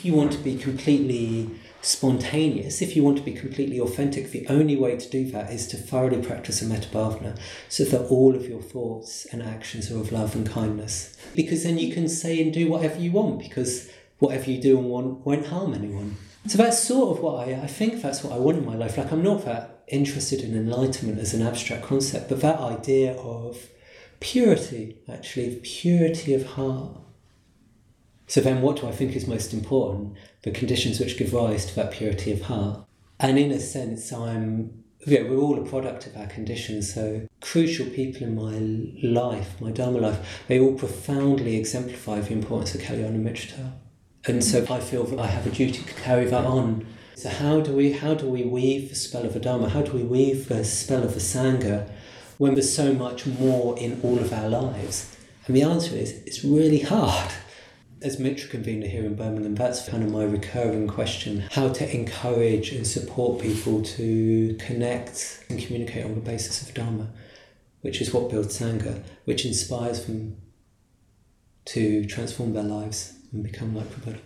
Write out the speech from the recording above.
if you want to be completely spontaneous, if you want to be completely authentic, the only way to do that is to thoroughly practice a metta so that all of your thoughts and actions are of love and kindness. Because then you can say and do whatever you want, because whatever you do and want won't harm anyone. So that's sort of what I, I think that's what I want in my life. Like I'm not that interested in enlightenment as an abstract concept, but that idea of purity, actually, purity of heart. So then what do I think is most important? The conditions which give rise to that purity of heart. And in a sense, I'm yeah, we're all a product of our conditions. So crucial people in my life, my Dharma life, they all profoundly exemplify the importance of Kalyana Mitrata. And so I feel that I have a duty to carry that on. So how do we how do we weave the spell of the Dharma? How do we weave the spell of the Sangha when there's so much more in all of our lives? And the answer is it's really hard. As Mitra convener here in Birmingham, that's kind of my recurring question how to encourage and support people to connect and communicate on the basis of Dharma, which is what builds Sangha, which inspires them to transform their lives and become like Buddha.